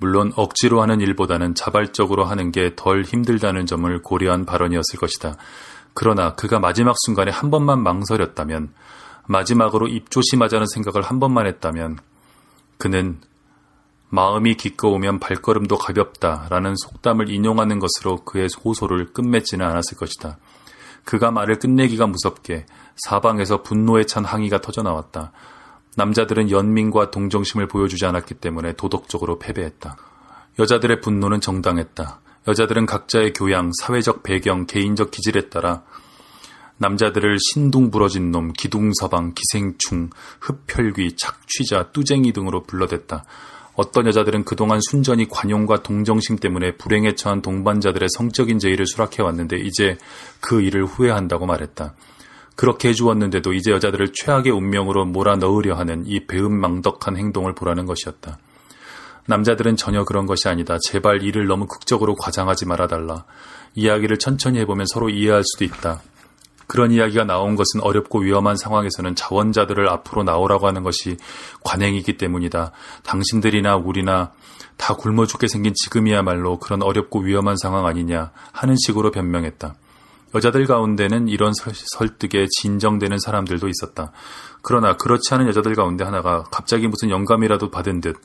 물론 억지로 하는 일보다는 자발적으로 하는 게 덜 힘들다는 점을 고려한 발언이었을 것이다. 그러나 그가 마지막 순간에 한 번만 망설였다면, 마지막으로 입조심하자는 생각을 한 번만 했다면, 그는 마음이 기꺼우면 발걸음도 가볍다라는 속담을 인용하는 것으로 그의 호소를 끝맺지는 않았을 것이다. 그가 말을 끝내기가 무섭게 사방에서 분노에 찬 항의가 터져나왔다. 남자들은 연민과 동정심을 보여주지 않았기 때문에 도덕적으로 패배했다. 여자들의 분노는 정당했다. 여자들은 각자의 교양, 사회적 배경, 개인적 기질에 따라 남자들을 신둥 부러진 놈, 기둥서방, 기생충, 흡혈귀, 착취자, 뚜쟁이 등으로 불러댔다. 어떤 여자들은 그동안 순전히 관용과 동정심 때문에 불행에 처한 동반자들의 성적인 제의를 수락해 왔는데 이제 그 일을 후회한다고 말했다. 그렇게 해주었는데도 이제 여자들을 최악의 운명으로 몰아넣으려 하는 이 배은망덕한 행동을 보라는 것이었다. 남자들은 전혀 그런 것이 아니다. 제발 일을 너무 극적으로 과장하지 말아달라. 이야기를 천천히 해보면 서로 이해할 수도 있다. 그런 이야기가 나온 것은 어렵고 위험한 상황에서는 자원자들을 앞으로 나오라고 하는 것이 관행이기 때문이다. 당신들이나 우리나 다 굶어 죽게 생긴 지금이야말로 그런 어렵고 위험한 상황 아니냐 하는 식으로 변명했다. 여자들 가운데는 이런 설득에 진정되는 사람들도 있었다. 그러나 그렇지 않은 여자들 가운데 하나가 갑자기 무슨 영감이라도 받은 듯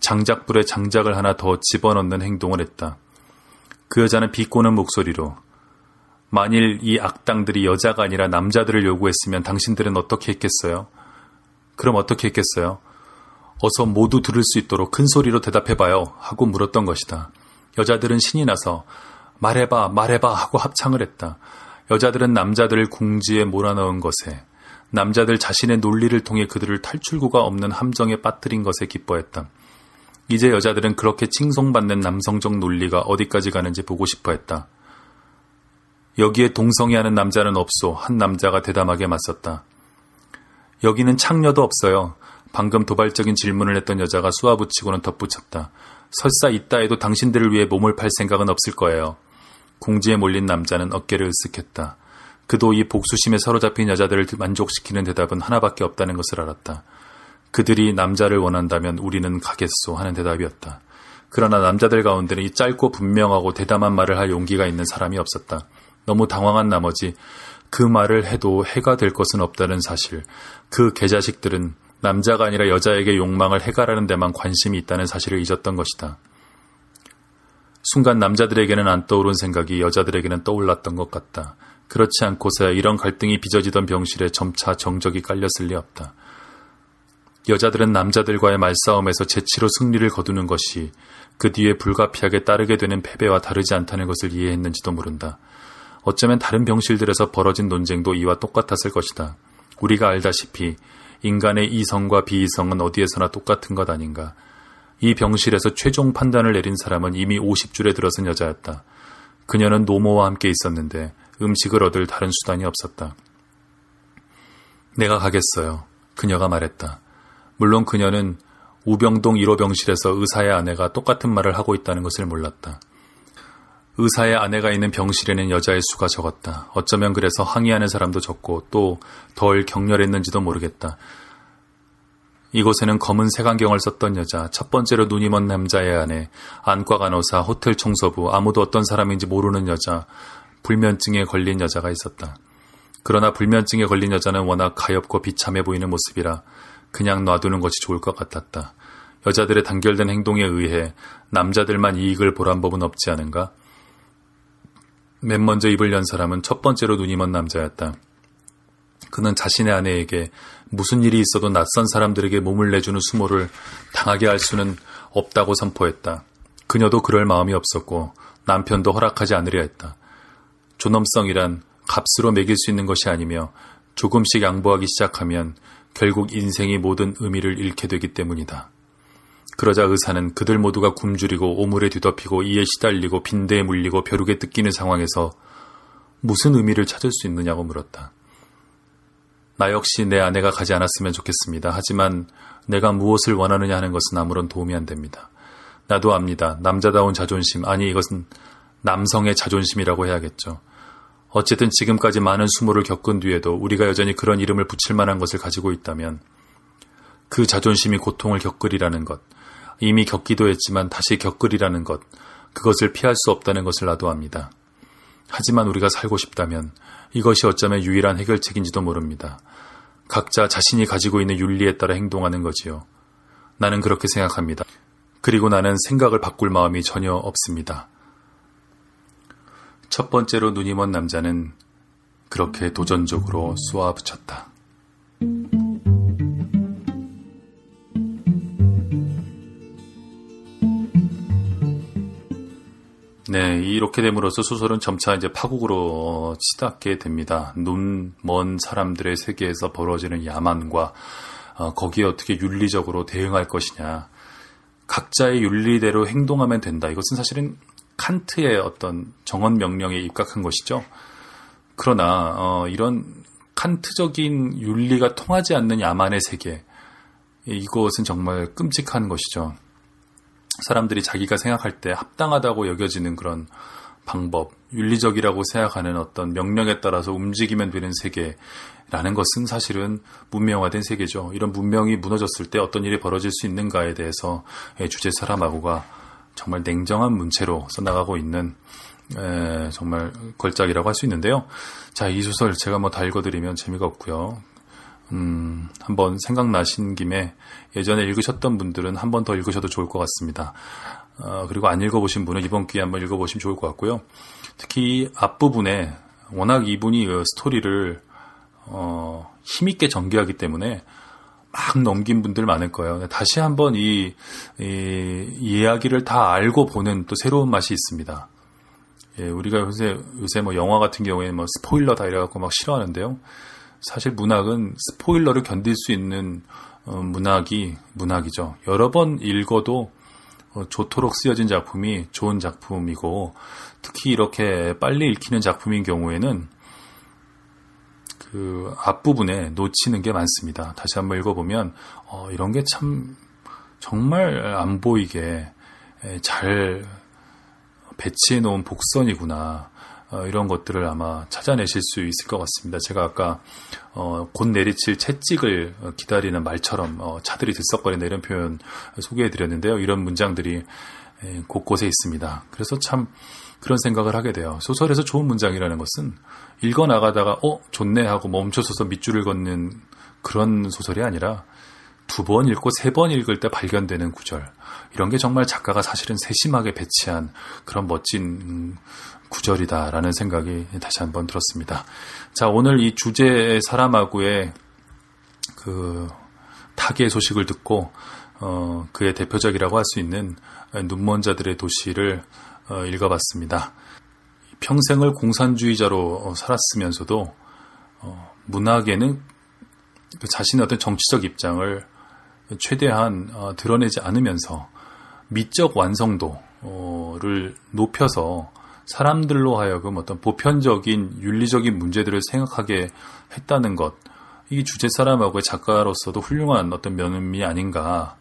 장작불에 장작을 하나 더 집어넣는 행동을 했다. 그 여자는 비꼬는 목소리로 만일 이 악당들이 여자가 아니라 남자들을 요구했으면 당신들은 어떻게 했겠어요? 그럼 어떻게 했겠어요? 어서 모두 들을 수 있도록 큰 소리로 대답해봐요. 하고 물었던 것이다. 여자들은 신이 나서 말해봐, 말해봐 하고 합창을 했다. 여자들은 남자들을 궁지에 몰아넣은 것에, 남자들 자신의 논리를 통해 그들을 탈출구가 없는 함정에 빠뜨린 것에 기뻐했다. 이제 여자들은 그렇게 칭송받는 남성적 논리가 어디까지 가는지 보고 싶어 했다. 여기에 동성애하는 남자는 없소. 한 남자가 대담하게 맞섰다. 여기는 창녀도 없어요. 방금 도발적인 질문을 했던 여자가 쏘아붙이고는 덧붙였다. 설사 있다 해도 당신들을 위해 몸을 팔 생각은 없을 거예요. 궁지에 몰린 남자는 어깨를 으쓱했다. 그도 이 복수심에 사로잡힌 여자들을 만족시키는 대답은 하나밖에 없다는 것을 알았다. 그들이 남자를 원한다면 우리는 가겠소 하는 대답이었다. 그러나 남자들 가운데는 이 짧고 분명하고 대담한 말을 할 용기가 있는 사람이 없었다. 너무 당황한 나머지 그 말을 해도 해가 될 것은 없다는 사실, 그 개자식들은 남자가 아니라 여자에게 욕망을 해가라는 데만 관심이 있다는 사실을 잊었던 것이다. 순간 남자들에게는 안 떠오른 생각이 여자들에게는 떠올랐던 것 같다. 그렇지 않고서야 이런 갈등이 빚어지던 병실에 점차 정적이 깔렸을 리 없다. 여자들은 남자들과의 말싸움에서 재치로 승리를 거두는 것이 그 뒤에 불가피하게 따르게 되는 패배와 다르지 않다는 것을 이해했는지도 모른다. 어쩌면 다른 병실들에서 벌어진 논쟁도 이와 똑같았을 것이다. 우리가 알다시피 인간의 이성과 비이성은 어디에서나 똑같은 것 아닌가. 이 병실에서 최종 판단을 내린 사람은 이미 50줄에 들어선 여자였다. 그녀는 노모와 함께 있었는데 음식을 얻을 다른 수단이 없었다. 내가 가겠어요. 그녀가 말했다. 물론 그녀는 우병동 1호 병실에서 의사의 아내가 똑같은 말을 하고 있다는 것을 몰랐다. 의사의 아내가 있는 병실에는 여자의 수가 적었다. 어쩌면 그래서 항의하는 사람도 적고 또 덜 격렬했는지도 모르겠다. 이곳에는 검은 색안경을 썼던 여자, 첫 번째로 눈이 먼 남자의 아내, 안과 간호사, 호텔 청소부, 아무도 어떤 사람인지 모르는 여자, 불면증에 걸린 여자가 있었다. 그러나 불면증에 걸린 여자는 워낙 가엽고 비참해 보이는 모습이라 그냥 놔두는 것이 좋을 것 같았다. 여자들의 단결된 행동에 의해 남자들만 이익을 보란 법은 없지 않은가? 맨 먼저 입을 연 사람은 첫 번째로 눈이 먼 남자였다. 그는 자신의 아내에게 무슨 일이 있어도 낯선 사람들에게 몸을 내주는 수모를 당하게 할 수는 없다고 선포했다. 그녀도 그럴 마음이 없었고 남편도 허락하지 않으려 했다. 존엄성이란 값으로 매길 수 있는 것이 아니며 조금씩 양보하기 시작하면 결국 인생이 모든 의미를 잃게 되기 때문이다. 그러자 의사는 그들 모두가 굶주리고 오물에 뒤덮이고 이에 시달리고 빈대에 물리고 벼룩에 뜯기는 상황에서 무슨 의미를 찾을 수 있느냐고 물었다. 나 역시 내 아내가 가지 않았으면 좋겠습니다. 하지만 내가 무엇을 원하느냐 하는 것은 아무런 도움이 안 됩니다. 나도 압니다. 남자다운 자존심, 아니 이것은 남성의 자존심이라고 해야겠죠. 어쨌든 지금까지 많은 수모를 겪은 뒤에도 우리가 여전히 그런 이름을 붙일 만한 것을 가지고 있다면 그 자존심이 고통을 겪으리라는 것, 이미 겪기도 했지만 다시 겪으리라는 것, 그것을 피할 수 없다는 것을 나도 압니다. 하지만 우리가 살고 싶다면 이것이 어쩌면 유일한 해결책인지도 모릅니다. 각자 자신이 가지고 있는 윤리에 따라 행동하는 거지요. 나는 그렇게 생각합니다. 그리고 나는 생각을 바꿀 마음이 전혀 없습니다. 첫 번째로 눈이 먼 남자는 그렇게 도전적으로 쏘아붙였다. 네, 이렇게 됨으로써 소설은 점차 이제 파국으로 치닫게 됩니다. 눈 먼 사람들의 세계에서 벌어지는 야만과 어, 거기에 어떻게 윤리적으로 대응할 것이냐. 각자의 윤리대로 행동하면 된다. 이것은 사실은 칸트의 어떤 정언 명령에 입각한 것이죠. 그러나 어, 이런 칸트적인 윤리가 통하지 않는 야만의 세계, 이것은 정말 끔찍한 것이죠. 사람들이 자기가 생각할 때 합당하다고 여겨지는 그런 방법, 윤리적이라고 생각하는 어떤 명령에 따라서 움직이면 되는 세계라는 것은 사실은 문명화된 세계죠. 이런 문명이 무너졌을 때 어떤 일이 벌어질 수 있는가에 대해서 주제 사람하고가 정말 냉정한 문체로 써나가고 있는 에, 정말 걸작이라고 할 수 있는데요. 자, 이 소설 제가 뭐 다 읽어드리면 재미가 없고요. 음, 한번 생각나신 김에 예전에 읽으셨던 분들은 한 번 더 읽으셔도 좋을 것 같습니다. 어, 그리고 안 읽어보신 분은 이번 기회에 한번 읽어보시면 좋을 것 같고요. 특히 앞부분에 워낙 이분이 그 스토리를 어, 힘있게 전개하기 때문에 막 넘긴 분들 많을 거예요. 다시 한번 이, 이, 이야기를 다 알고 보는 또 새로운 맛이 있습니다. 예, 우리가 요새, 요새 뭐 영화 같은 경우에 뭐 스포일러 다 이래갖고 막 싫어하는데요. 사실 문학은 스포일러를 견딜 수 있는 어, 문학이 문학이죠. 여러 번 읽어도 어, 좋도록 쓰여진 작품이 좋은 작품이고 특히 이렇게 빨리 읽히는 작품인 경우에는 그 앞부분에 놓치는 게 많습니다. 다시 한번 읽어보면 어, 이런 게 참 정말 안 보이게 잘 배치해 놓은 복선이구나. 어, 이런 것들을 아마 찾아내실 수 있을 것 같습니다. 제가 아까 어, 곧 내리칠 채찍을 기다리는 말처럼 어, 차들이 들썩거리는 이런 표현 소개해 드렸는데요. 이런 문장들이 에, 곳곳에 있습니다. 그래서 참 그런 생각을 하게 돼요. 소설에서 좋은 문장이라는 것은 읽어 나가다가 어 좋네 하고 멈춰서서 밑줄을 걷는 그런 소설이 아니라 두 번 읽고 세 번 읽을 때 발견되는 구절 이런 게 정말 작가가 사실은 세심하게 배치한 그런 멋진 음, 구절이다라는 생각이 다시 한번 들었습니다. 자, 오늘 이 주제 사람하고의 그 타계의 소식을 듣고 어, 그의 대표적이라고 할 수 있는 눈먼 자들의 도시를 어, 읽어봤습니다. 평생을 공산주의자로 살았으면서도 어, 문학에는 그 자신의 어떤 정치적 입장을 최대한 어, 드러내지 않으면서 미적 완성도를 높여서 사람들로 하여금 어떤 보편적인 윤리적인 문제들을 생각하게 했다는 것, 이 주제 사람하고의 작가로서도 훌륭한 어떤 면음이 아닌가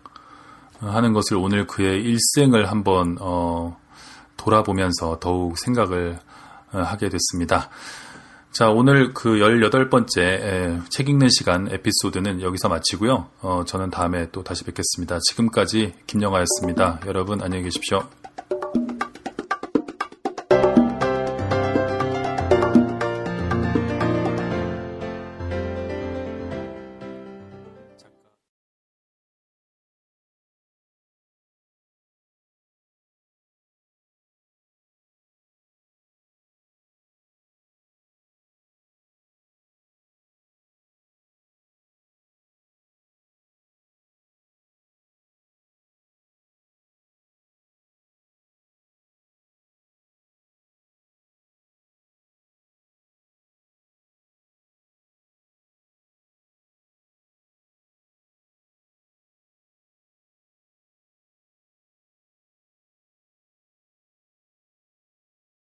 하는 것을 오늘 그의 일생을 한번 어, 돌아보면서 더욱 생각을 어, 하게 됐습니다. 자, 오늘 그 18번째 책 읽는 시간 에피소드는 여기서 마치고요. 어, 저는 다음에 또 다시 뵙겠습니다. 지금까지 김영하였습니다. 여러분 안녕히 계십시오.